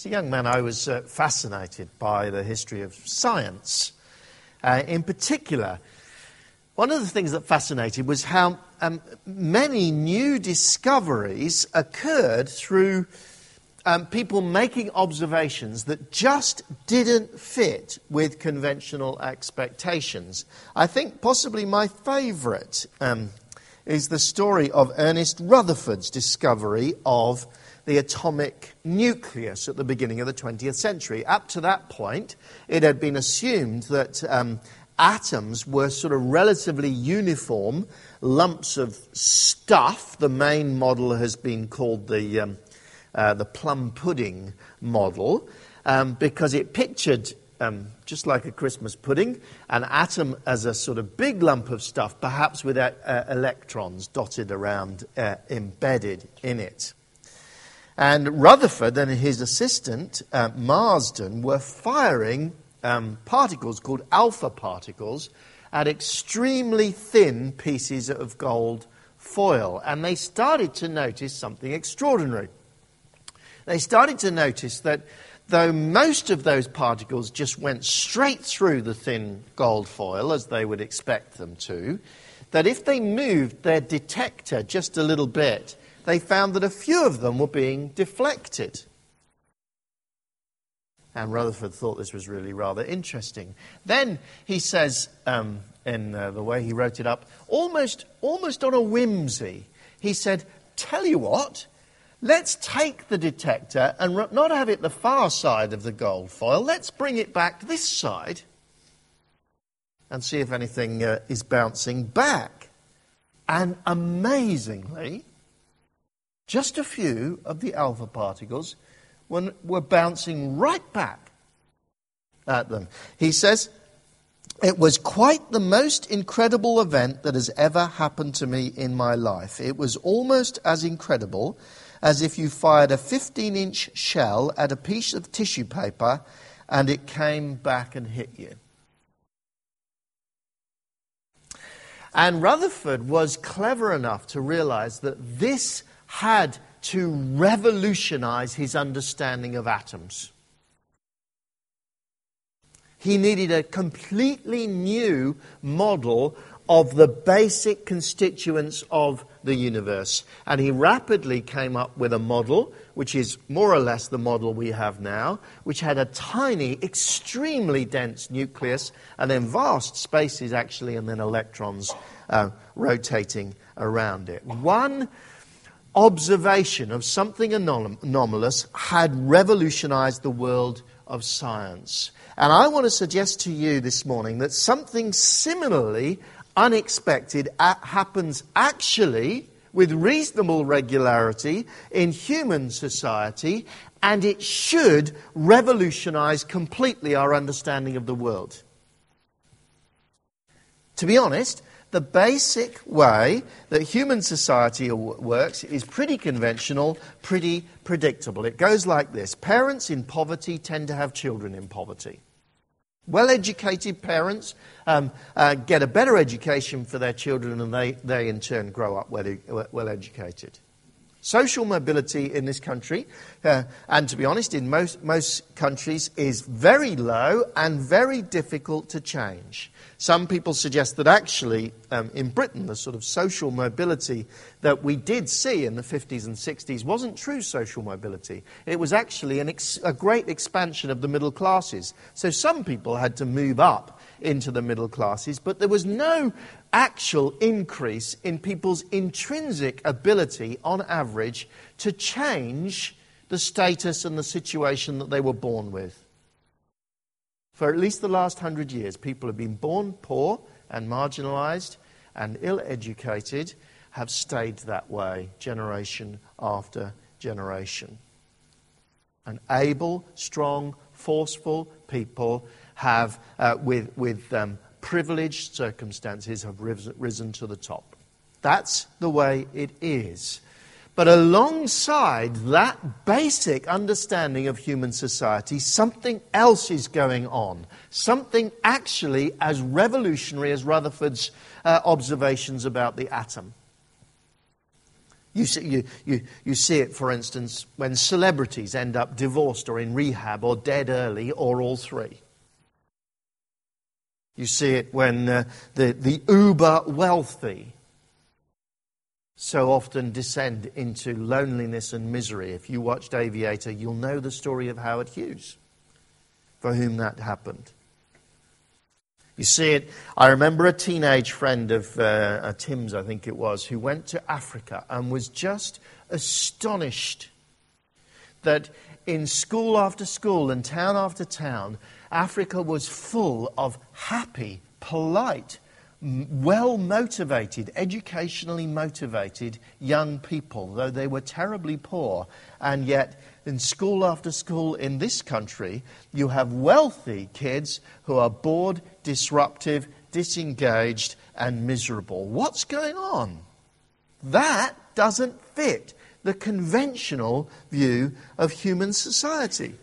As a young man, I was uh, fascinated by the history of science. Uh, in particular, one of the things that fascinated was how um, many new discoveries occurred through um, people making observations that just didn't fit with conventional expectations. I think possibly my favourite um, is the story of Ernest Rutherford's discovery of the atomic nucleus at the beginning of the 20th century. Up to that point, it had been assumed that um, atoms were sort of relatively uniform lumps of stuff. The main model has been called the um, uh, the plum pudding model um, because it pictured, um, just like a Christmas pudding, an atom as a sort of big lump of stuff, perhaps with uh, uh, electrons dotted around, uh, embedded in it. And Rutherford and his assistant, uh, Marsden, were firing um, particles called alpha particles at extremely thin pieces of gold foil. And they started to notice something extraordinary they started to notice that though most of those particles just went straight through the thin gold foil, as they would expect them to, that if they moved their detector just a little bit, they found that a few of them were being deflected. And Rutherford thought this was really rather interesting. Then he says, um, in uh, the way he wrote it up, almost, almost on a whimsy, he said, Tell you what, Let's take the detector and not have it the far side of the gold foil. Let's bring it back this side and see if anything uh, is bouncing back. And amazingly, just a few of the alpha particles were, bouncing right back at them. He says, it was quite the most incredible event that has ever happened to me in my life. It was almost as incredible as if you fired a 15 inch shell at a piece of tissue paper and it came back and hit you. And Rutherford was clever enough to realize that this had to revolutionize his understanding of atoms. He needed a completely new model of the basic constituents of the universe. And he rapidly came up with a model, which is more or less the model we have now, which had a tiny, extremely dense nucleus, and then vast spaces actually, and then electrons uh, rotating around it. One observation of something anom- anomalous had revolutionized the world of science. And I want to suggest to you this morning that something similarly unexpected uh, happens actually with reasonable regularity in human society, and it should revolutionize completely our understanding of the world. To be honest, the basic way that human society works is pretty conventional, pretty predictable. It goes like this Parents in poverty tend to have children in poverty. Well educated parents um, uh, get a better education for their children and they, they in turn grow up well educated. Social mobility in this country, uh, and to be honest, in most, most countries, is very low and very difficult to change. Some people suggest that actually, um, in Britain, the sort of social mobility that we did see in the 50s and 60s wasn't true social mobility. It was actually ex- a great expansion of the middle classes. So some people had to move up into the middle classes, but there was no actual increase in people's intrinsic ability, on average, to change the status and the situation that they were born with. For at least the last hundred years, people have been born poor and marginalized and ill educated, have stayed that way generation after generation. And able, strong, forceful people have, uh, with, with um, privileged circumstances, have risen to the top. That's the way it is. But alongside that basic understanding of human society, something else is going on. Something actually as revolutionary as Rutherford's uh, observations about the atom. You see, you, you, you see it, for instance, when celebrities end up divorced or in rehab or dead early or all three. You see it when uh, the, the uber wealthy so often descend into loneliness and misery. If you watched Aviator, you'll know the story of Howard Hughes, for whom that happened. You see it. I remember a teenage friend of uh, Tim's, I think it was, who went to Africa and was just astonished that in school after school and town after town, Africa was full of happy, polite, well motivated, educationally motivated young people, though they were terribly poor. And yet, in school after school in this country, you have wealthy kids who are bored, disruptive, disengaged, and miserable. What's going on? That doesn't fit the conventional view of human society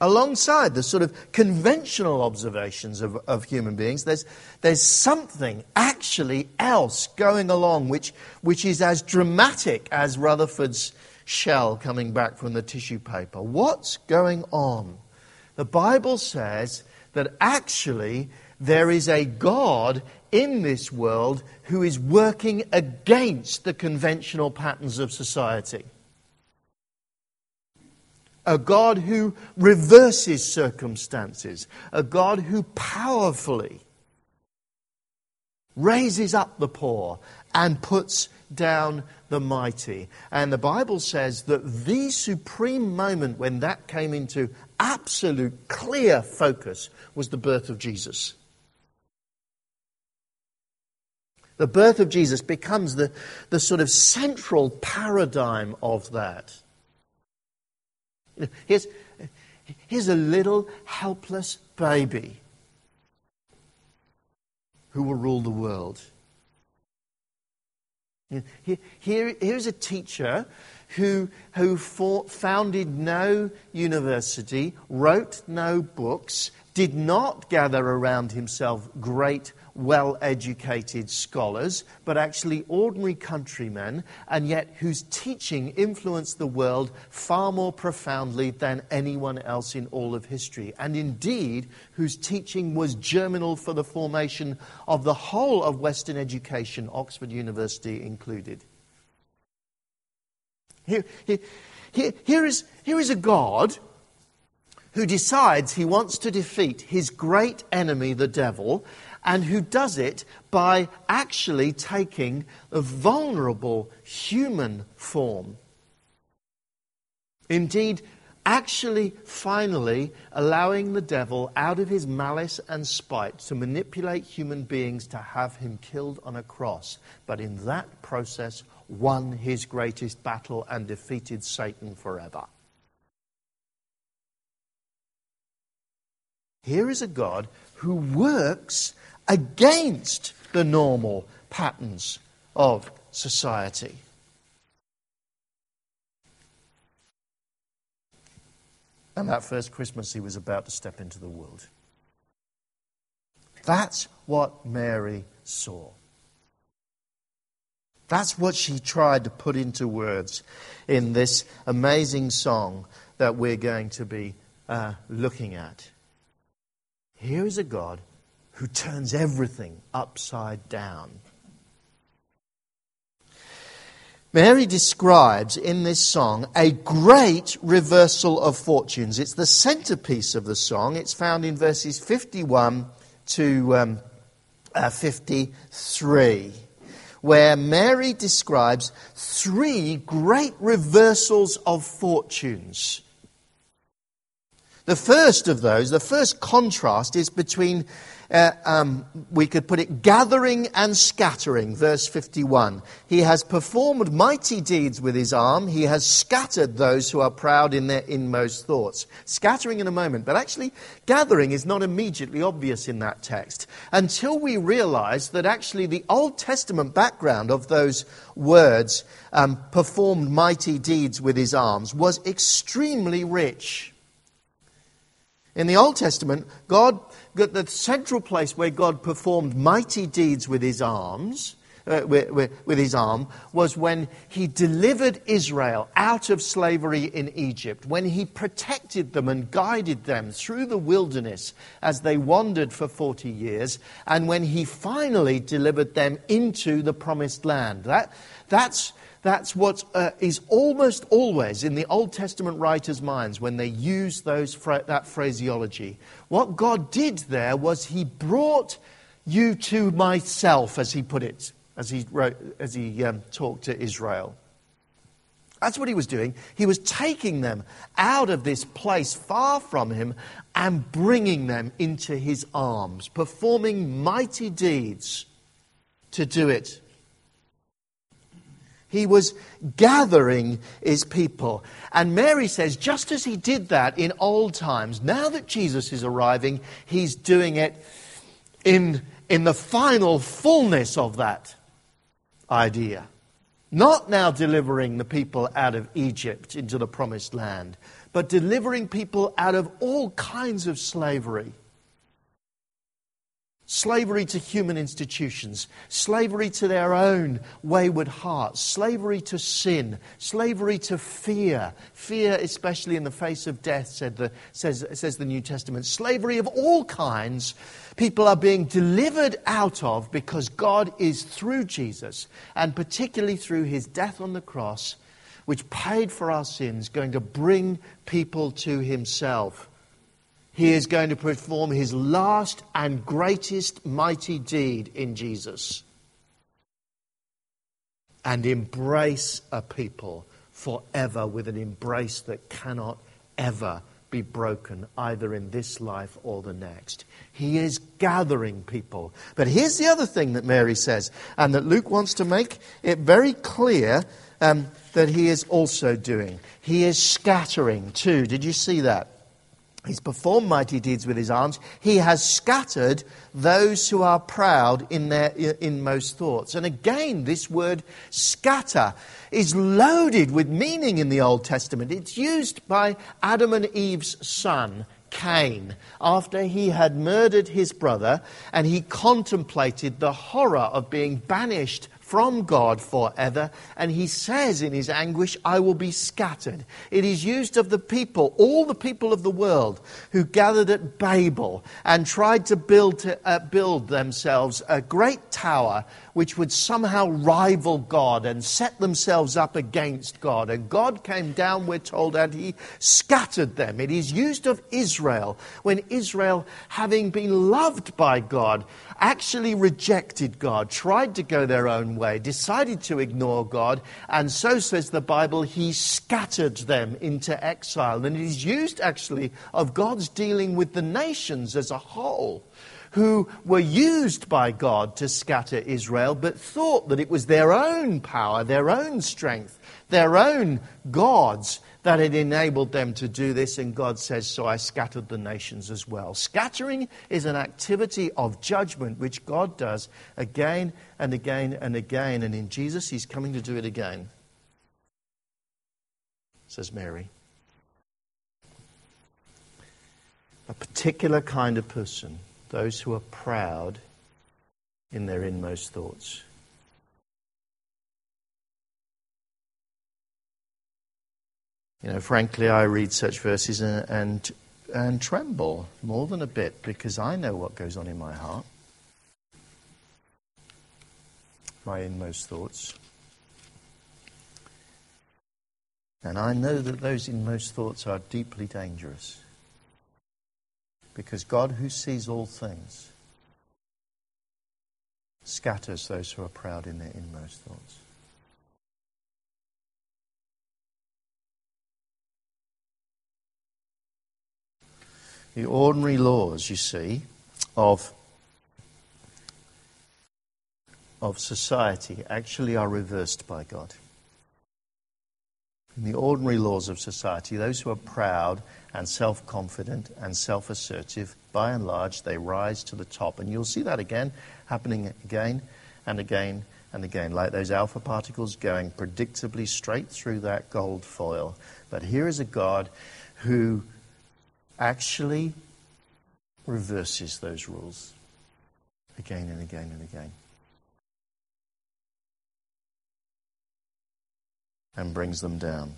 alongside the sort of conventional observations of, of human beings, there's, there's something actually else going along which, which is as dramatic as Rutherford's shell coming back from the tissue paper. What's going on? The Bible says that actually there is a God in this world who is working against the conventional patterns of society a God who reverses circumstances, a God who powerfully raises up the poor and puts down the mighty. And the Bible says that the supreme moment when that came into absolute clear focus was the birth of Jesus. The birth of Jesus becomes the, the sort of central paradigm of that. Here's, here's a little helpless baby who will rule the world. Here, here, here's a teacher who, who founded no university, wrote no books, did not gather around himself great well educated scholars, but actually ordinary countrymen, and yet whose teaching influenced the world far more profoundly than anyone else in all of history, and indeed whose teaching was germinal for the formation of the whole of Western education, Oxford University included. Here, here, here, is, here is a God who decides he wants to defeat his great enemy, the devil, and who does it by actually taking a vulnerable human form. Indeed, actually, finally, allowing the devil out of his malice and spite to manipulate human beings to have him killed on a cross, but in that process, won his greatest battle and defeated Satan forever. Here is a God who works against the normal patterns of society. And that first Christmas, he was about to step into the world. That's what Mary saw. That's what she tried to put into words in this amazing song that we're going to be uh, looking at. Here is a God who turns everything upside down. Mary describes in this song a great reversal of fortunes. It's the centerpiece of the song. It's found in verses 51 to um, uh, 53, where Mary describes three great reversals of fortunes. The first of those, the first contrast, is between uh, um, we could put it gathering and scattering, verse 51. He has performed mighty deeds with his arm. He has scattered those who are proud in their inmost thoughts. Scattering in a moment, but actually, gathering is not immediately obvious in that text until we realize that actually the Old Testament background of those words, um, performed mighty deeds with his arms, was extremely rich. In the Old Testament, God the central place where God performed mighty deeds with his arms, uh, with, with, with his arm was when he delivered Israel out of slavery in Egypt, when he protected them and guided them through the wilderness as they wandered for 40 years, and when he finally delivered them into the promised land. That, that's, that's what uh, is almost always in the Old Testament writers' minds when they use those, that phraseology. What God did there was he brought you to myself, as he put it, as he, wrote, as he um, talked to Israel. That's what he was doing. He was taking them out of this place far from him and bringing them into his arms, performing mighty deeds to do it. He was gathering his people. And Mary says, just as he did that in old times, now that Jesus is arriving, he's doing it in in the final fullness of that idea. Not now delivering the people out of Egypt into the promised land, but delivering people out of all kinds of slavery slavery to human institutions, slavery to their own wayward hearts, slavery to sin, slavery to fear, fear especially in the face of death, said the, says, says the New Testament, slavery of all kinds. People are being delivered out of because God is through Jesus, and particularly through his death on the cross, which paid for our sins, going to bring people to himself he is going to perform his last and greatest mighty deed in Jesus and embrace a people forever with an embrace that cannot ever be broken, either in this life or the next. He is gathering people. But here's the other thing that Mary says, and that Luke wants to make it very clear um, that he is also doing. He is scattering too. Did you see that? He's performed mighty deeds with his arms. He has scattered those who are proud in their inmost thoughts. And again, this word scatter is loaded with meaning in the Old Testament. It's used by Adam and Eve's son, Cain, after he had murdered his brother and he contemplated the horror of being banished from God forever. And he says in his anguish, I will be scattered. It is used of the people, all the people of the world who gathered at Babel and tried to build, to, uh, build themselves a great tower which would somehow rival God and set themselves up against God. And God came down, we're told, and he scattered them. It is used of Israel when Israel, having been loved by God, actually rejected God, tried to go their own way, decided to ignore God, and so says the Bible, he scattered them into exile. And it is used actually of God's dealing with the nations as a whole who were used by God to scatter Israel, but thought that it was their own power, their own strength, their own gods that had enabled them to do this. And God says, So I scattered the nations as well. Scattering is an activity of judgment which God does again and again and again. And in Jesus, He's coming to do it again, says Mary. A particular kind of person those who are proud in their inmost thoughts. You know, frankly, I read such verses and, and, and tremble more than a bit because I know what goes on in my heart, my inmost thoughts. And I know that those inmost thoughts are deeply dangerous. Because God, who sees all things, scatters those who are proud in their inmost thoughts. The ordinary laws, you see, of, of society actually are reversed by God. In the ordinary laws of society, those who are proud and self confident and self assertive, by and large, they rise to the top. And you'll see that again, happening again and again and again, like those alpha particles going predictably straight through that gold foil. But here is a God who actually reverses those rules again and again and again. And brings them down.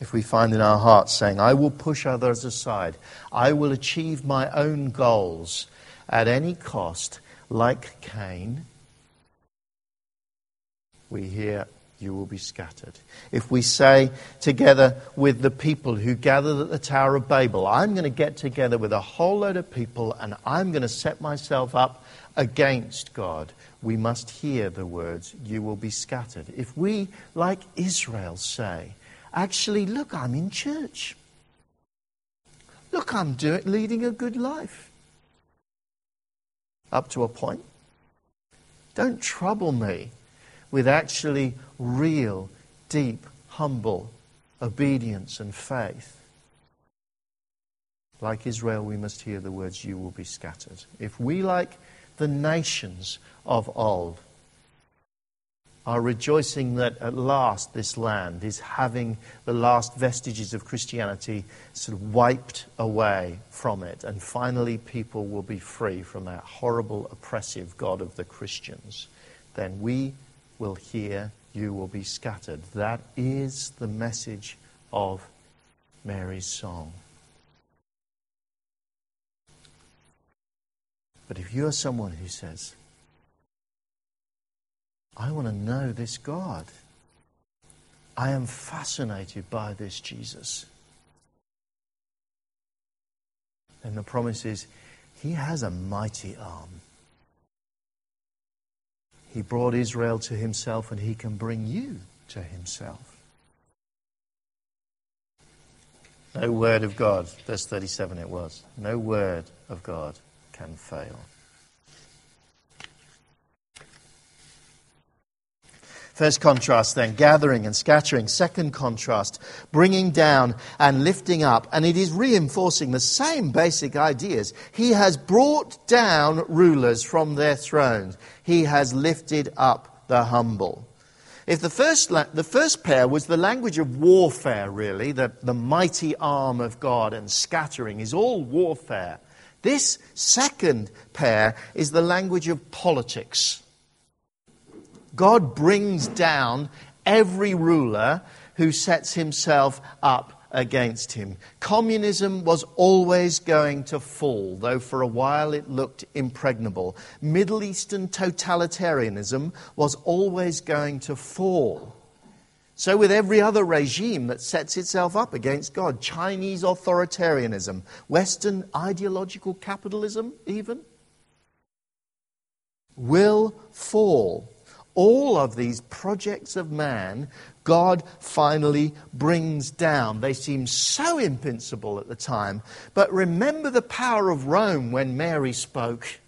If we find in our hearts saying, I will push others aside, I will achieve my own goals at any cost, like Cain, we hear, You will be scattered. If we say together with the people who gathered at the Tower of Babel, I'm going to get together with a whole load of people and I'm going to set myself up against God, we must hear the words, You will be scattered. If we, like Israel, say, Actually, look, I'm in church. Look, I'm doing, leading a good life. Up to a point. Don't trouble me with actually real, deep, humble obedience and faith. Like Israel, we must hear the words, You will be scattered. If we, like the nations of old, are rejoicing that at last this land is having the last vestiges of Christianity sort of wiped away from it, and finally people will be free from that horrible, oppressive God of the Christians, then we will hear, you will be scattered. That is the message of Mary's song. But if you are someone who says, I want to know this God, I am fascinated by this Jesus, then the promise is, He has a mighty arm. He brought Israel to himself, and he can bring you to himself. No word of God, verse 37 it was, no word of God can fail. First contrast, then, gathering and scattering. Second contrast, bringing down and lifting up. And it is reinforcing the same basic ideas. He has brought down rulers from their thrones, he has lifted up the humble. If the first, the first pair was the language of warfare, really, the, the mighty arm of God and scattering is all warfare. This second pair is the language of politics. God brings down every ruler who sets himself up against him. Communism was always going to fall, though for a while it looked impregnable. Middle Eastern totalitarianism was always going to fall. So, with every other regime that sets itself up against God, Chinese authoritarianism, Western ideological capitalism, even, will fall all of these projects of man, God finally brings down. They seem so invincible at the time. But remember the power of Rome when Mary spoke.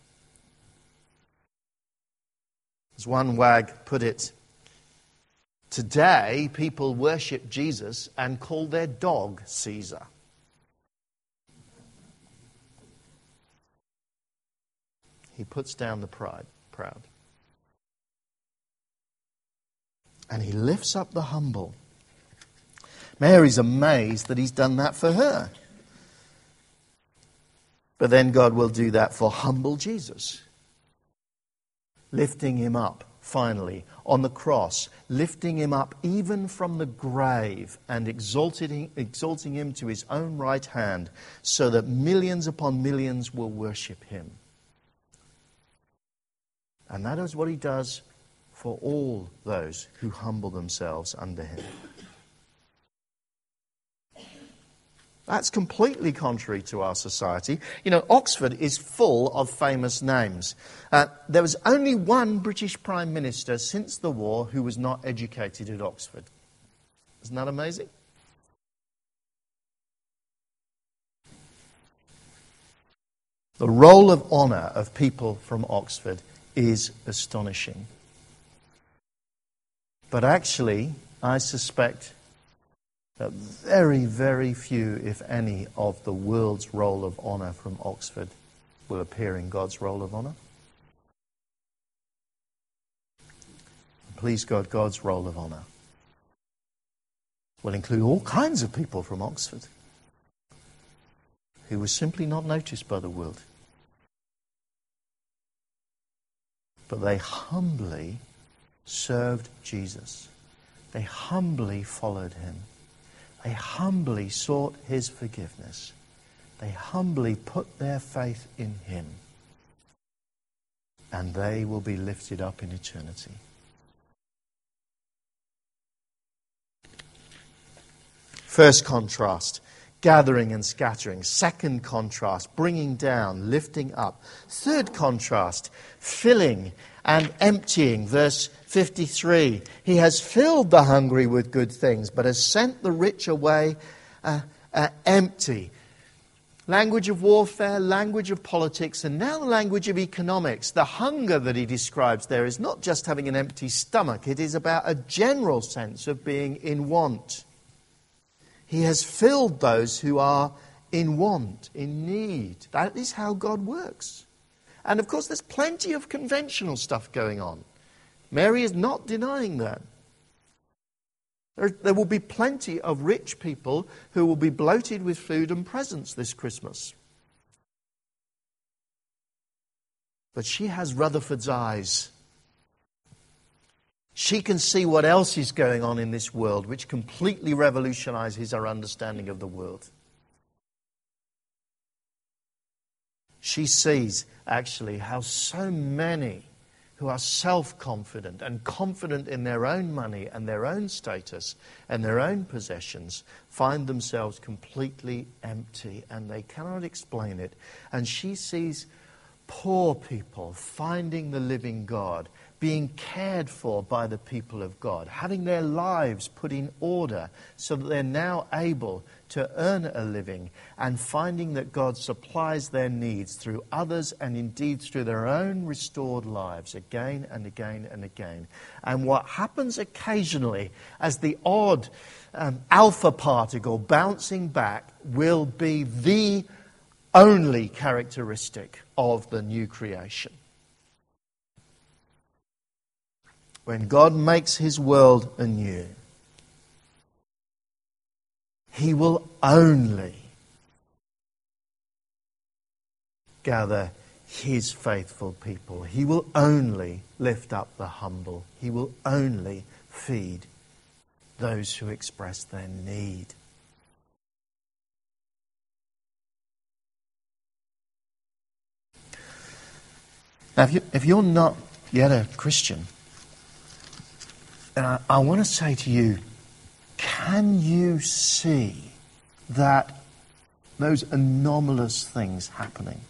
As one wag put it, today people worship Jesus and call their dog Caesar. He puts down the pride, proud and he lifts up the humble. Mary's amazed that he's done that for her. But then God will do that for humble Jesus, lifting him up finally on the cross, lifting him up even from the grave and exalting, exalting him to his own right hand so that millions upon millions will worship him. And that is what he does for all those who humble themselves under him. That's completely contrary to our society. You know, Oxford is full of famous names. Uh, there was only one British Prime Minister since the war who was not educated at Oxford. Isn't that amazing? The roll of honour of people from Oxford is astonishing. But actually, I suspect that very, very few, if any, of the world's roll of honour from Oxford will appear in God's roll of honour. Please God, God's roll of honour will include all kinds of people from Oxford who were simply not noticed by the world. But they humbly served Jesus. They humbly followed him. They humbly sought his forgiveness. They humbly put their faith in him. And they will be lifted up in eternity. First contrast gathering and scattering. Second contrast, bringing down, lifting up. Third contrast, filling and emptying. Verse 53 He has filled the hungry with good things, but has sent the rich away uh, uh, empty. Language of warfare, language of politics, and now the language of economics. The hunger that he describes there is not just having an empty stomach, it is about a general sense of being in want. He has filled those who are in want, in need. That is how God works. And of course, there's plenty of conventional stuff going on. Mary is not denying that. There, there, will be plenty of rich people who will be bloated with food and presents this Christmas. But she has Rutherford's eyes. She can see what else is going on in this world, which completely revolutionizes our understanding of the world. She sees actually how so many who are self confident and confident in their own money and their own status and their own possessions find themselves completely empty and they cannot explain it. And she sees poor people finding the living God being cared for by the people of God, having their lives put in order so that they're now able to earn a living, and finding that God supplies their needs through others and indeed through their own restored lives again and again and again. And what happens occasionally as the odd um, alpha particle bouncing back will be the only characteristic of the new creation. when God makes his world anew, he will only gather his faithful people. He will only lift up the humble. He will only feed those who express their need. Now, if, you, if you're not yet a Christian, I, I want to say to you, can you see that those anomalous things happening?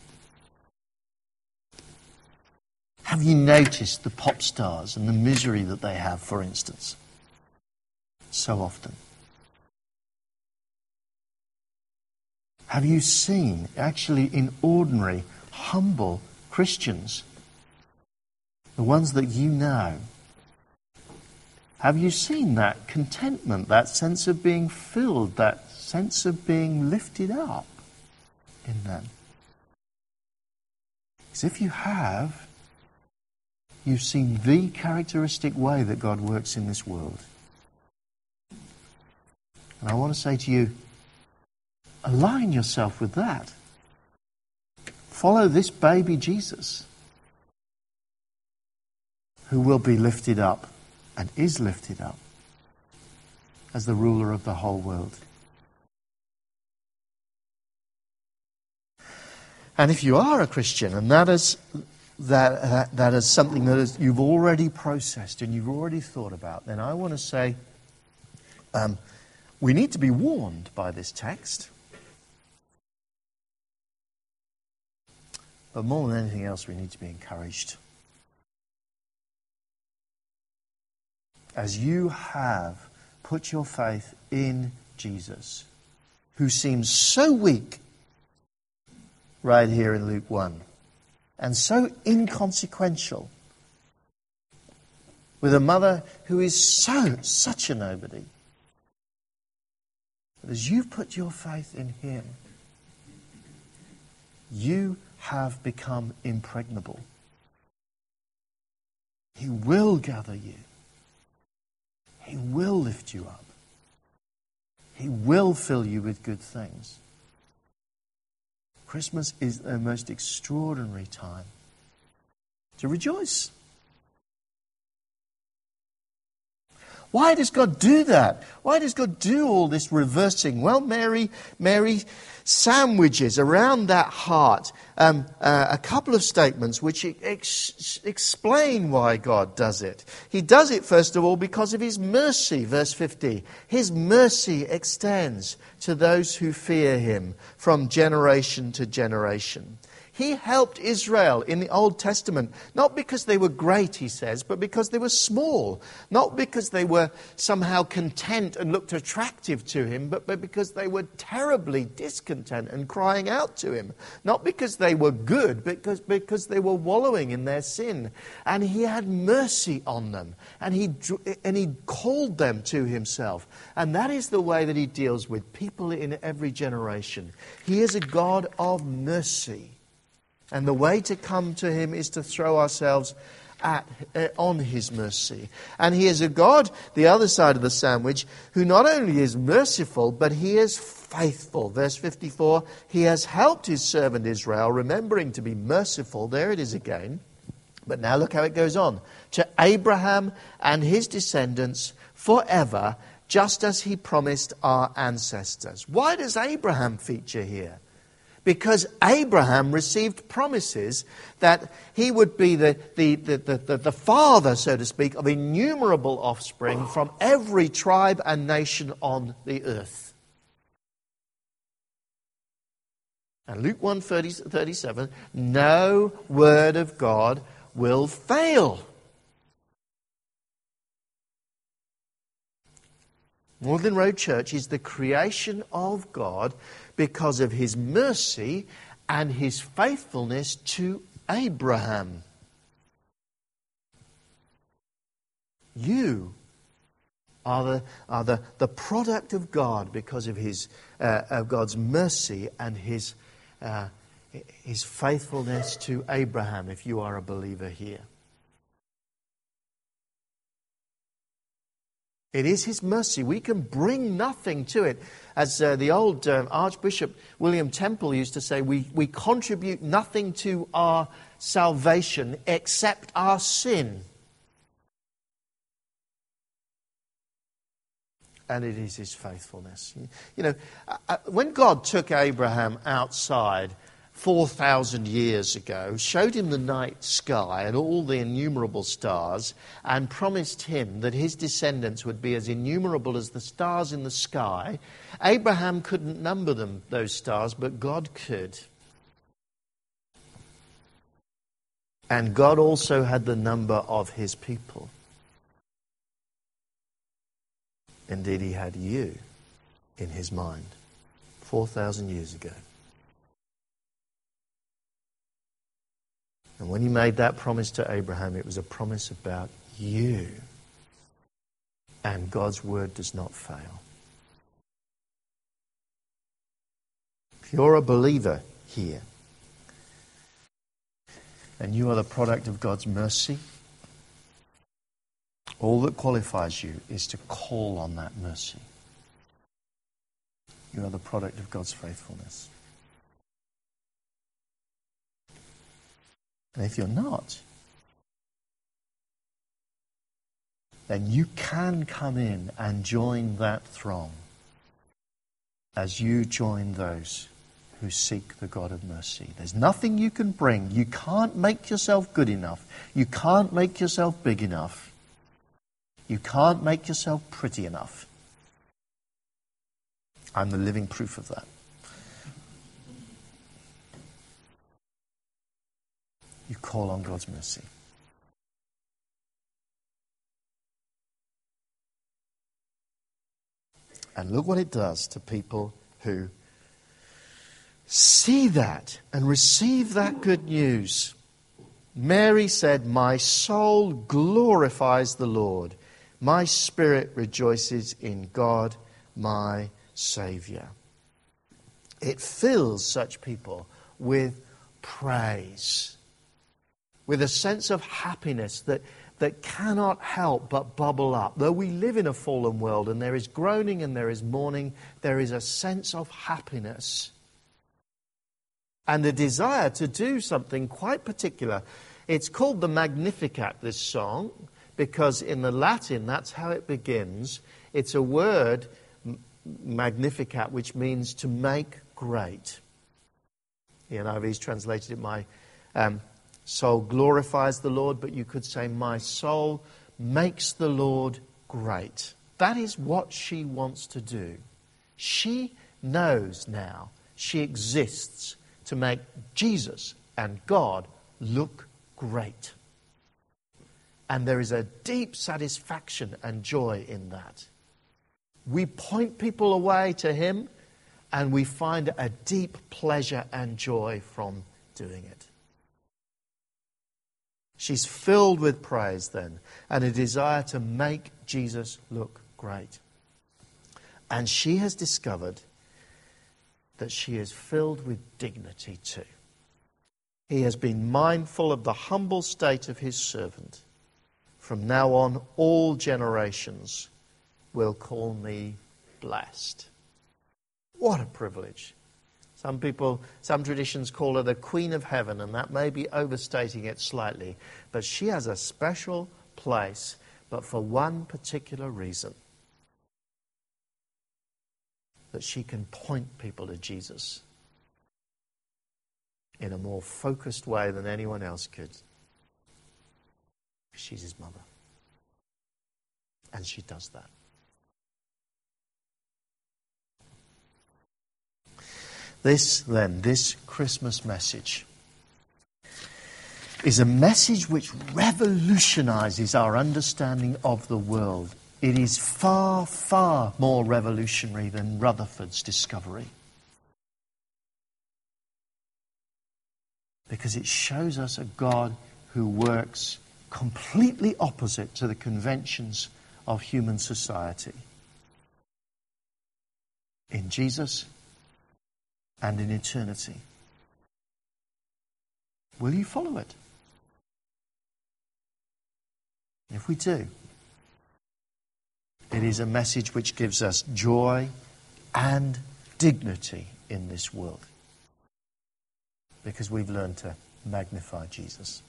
Have you noticed the pop stars and the misery that they have, for instance? So often. Have you seen, actually, in ordinary, humble Christians, the ones that you know, have you seen that contentment, that sense of being filled, that sense of being lifted up in them? Because if you have, you've seen the characteristic way that God works in this world. And I want to say to you, align yourself with that. Follow this baby Jesus, who will be lifted up and is lifted up as the ruler of the whole world. And if you are a Christian, and that is, that, that, that is something that is, you've already processed and you've already thought about, then I want to say um, we need to be warned by this text. But more than anything else, we need to be encouraged. As you have put your faith in Jesus, who seems so weak right here in Luke 1 and so inconsequential, with a mother who is so, such a nobody. But as you put your faith in Him, you have become impregnable. He will gather you. Lift you up. He will fill you with good things. Christmas is the most extraordinary time to rejoice. Why does God do that? Why does God do all this reversing? Well, Mary, Mary sandwiches around that heart um, uh, a couple of statements which ex- explain why God does it. He does it, first of all, because of His mercy, verse 50. His mercy extends to those who fear Him from generation to generation. He helped Israel in the Old Testament, not because they were great, he says, but because they were small. Not because they were somehow content and looked attractive to him, but, but because they were terribly discontent and crying out to him. Not because they were good, but because, because they were wallowing in their sin. And he had mercy on them, and he, and he called them to himself. And that is the way that he deals with people in every generation. He is a God of mercy. And the way to come to Him is to throw ourselves at, uh, on His mercy. And He is a God, the other side of the sandwich, who not only is merciful, but He is faithful. Verse 54 He has helped His servant Israel, remembering to be merciful. There it is again. But now look how it goes on. To Abraham and his descendants forever, just as he promised our ancestors. Why does Abraham feature here? Because Abraham received promises that he would be the, the, the, the, the, father, so to speak, of innumerable offspring from every tribe and nation on the earth. And Luke 1 37 no word of God will fail. Northern Road Church is the creation of God because of his mercy and his faithfulness to Abraham. You are the, are the, the product of God because of, his, uh, of God's mercy and his, uh, his faithfulness to Abraham, if you are a believer here. It is His mercy. We can bring nothing to it. As uh, the old uh, Archbishop William Temple used to say, we, we contribute nothing to our salvation except our sin. And it is His faithfulness. You know, uh, uh when God took Abraham outside 4,000 years ago, showed him the night sky and all the innumerable stars, and promised him that his descendants would be as innumerable as the stars in the sky, Abraham couldn't number them, those stars, but God could. And God also had the number of his people. Indeed, he had you in his mind 4,000 years ago. And when he made that promise to Abraham, it was a promise about you. And God's word does not fail. If you're a believer here, and you are the product of God's mercy, all that qualifies you is to call on that mercy. You are the product of God's faithfulness. And if you're not, then you can come in and join that throng as you join those who seek the God of mercy. There's nothing you can bring. You can't make yourself good enough. You can't make yourself big enough. You can't make yourself pretty enough. I'm the living proof of that. You call on God's mercy. And look what it does to people who see that and receive that good news. Mary said, My soul glorifies the Lord. My spirit rejoices in God, my Saviour. It fills such people with praise with a sense of happiness that, that cannot help but bubble up. Though we live in a fallen world and there is groaning and there is mourning, there is a sense of happiness and a desire to do something quite particular. It's called the Magnificat, this song, because in the Latin, that's how it begins. It's a word, magnificat, which means to make great. The NIV's translated it, my um, soul glorifies the Lord, but you could say, my soul makes the Lord great. That is what she wants to do. She knows now she exists to make Jesus and God look great. And there is a deep satisfaction and joy in that. We point people away to Him, and we find a deep pleasure and joy from doing it. She's filled with praise then, and a desire to make Jesus look great. And she has discovered that she is filled with dignity too. He has been mindful of the humble state of his servant from now on, all generations will call me blessed. What a privilege. Some people, some traditions call her the Queen of Heaven, and that may be overstating it slightly, but she has a special place, but for one particular reason that she can point people to Jesus in a more focused way than anyone else could. She's his mother. And she does that. This, then, this Christmas message is a message which revolutionizes our understanding of the world. It is far, far more revolutionary than Rutherford's discovery. Because it shows us a God who works completely opposite to the conventions of human society. In Jesus and in eternity. Will you follow it? If we do, it is a message which gives us joy and dignity in this world because we've learned to magnify Jesus.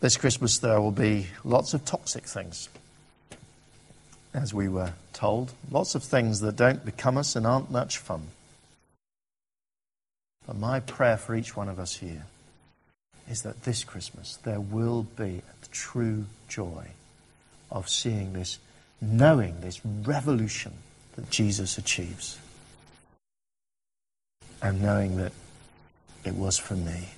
This Christmas, there will be lots of toxic things, as we were told. Lots of things that don't become us and aren't much fun. But my prayer for each one of us here is that this Christmas there will be the true joy of seeing this, knowing this revolution that Jesus achieves, and knowing that it was for me.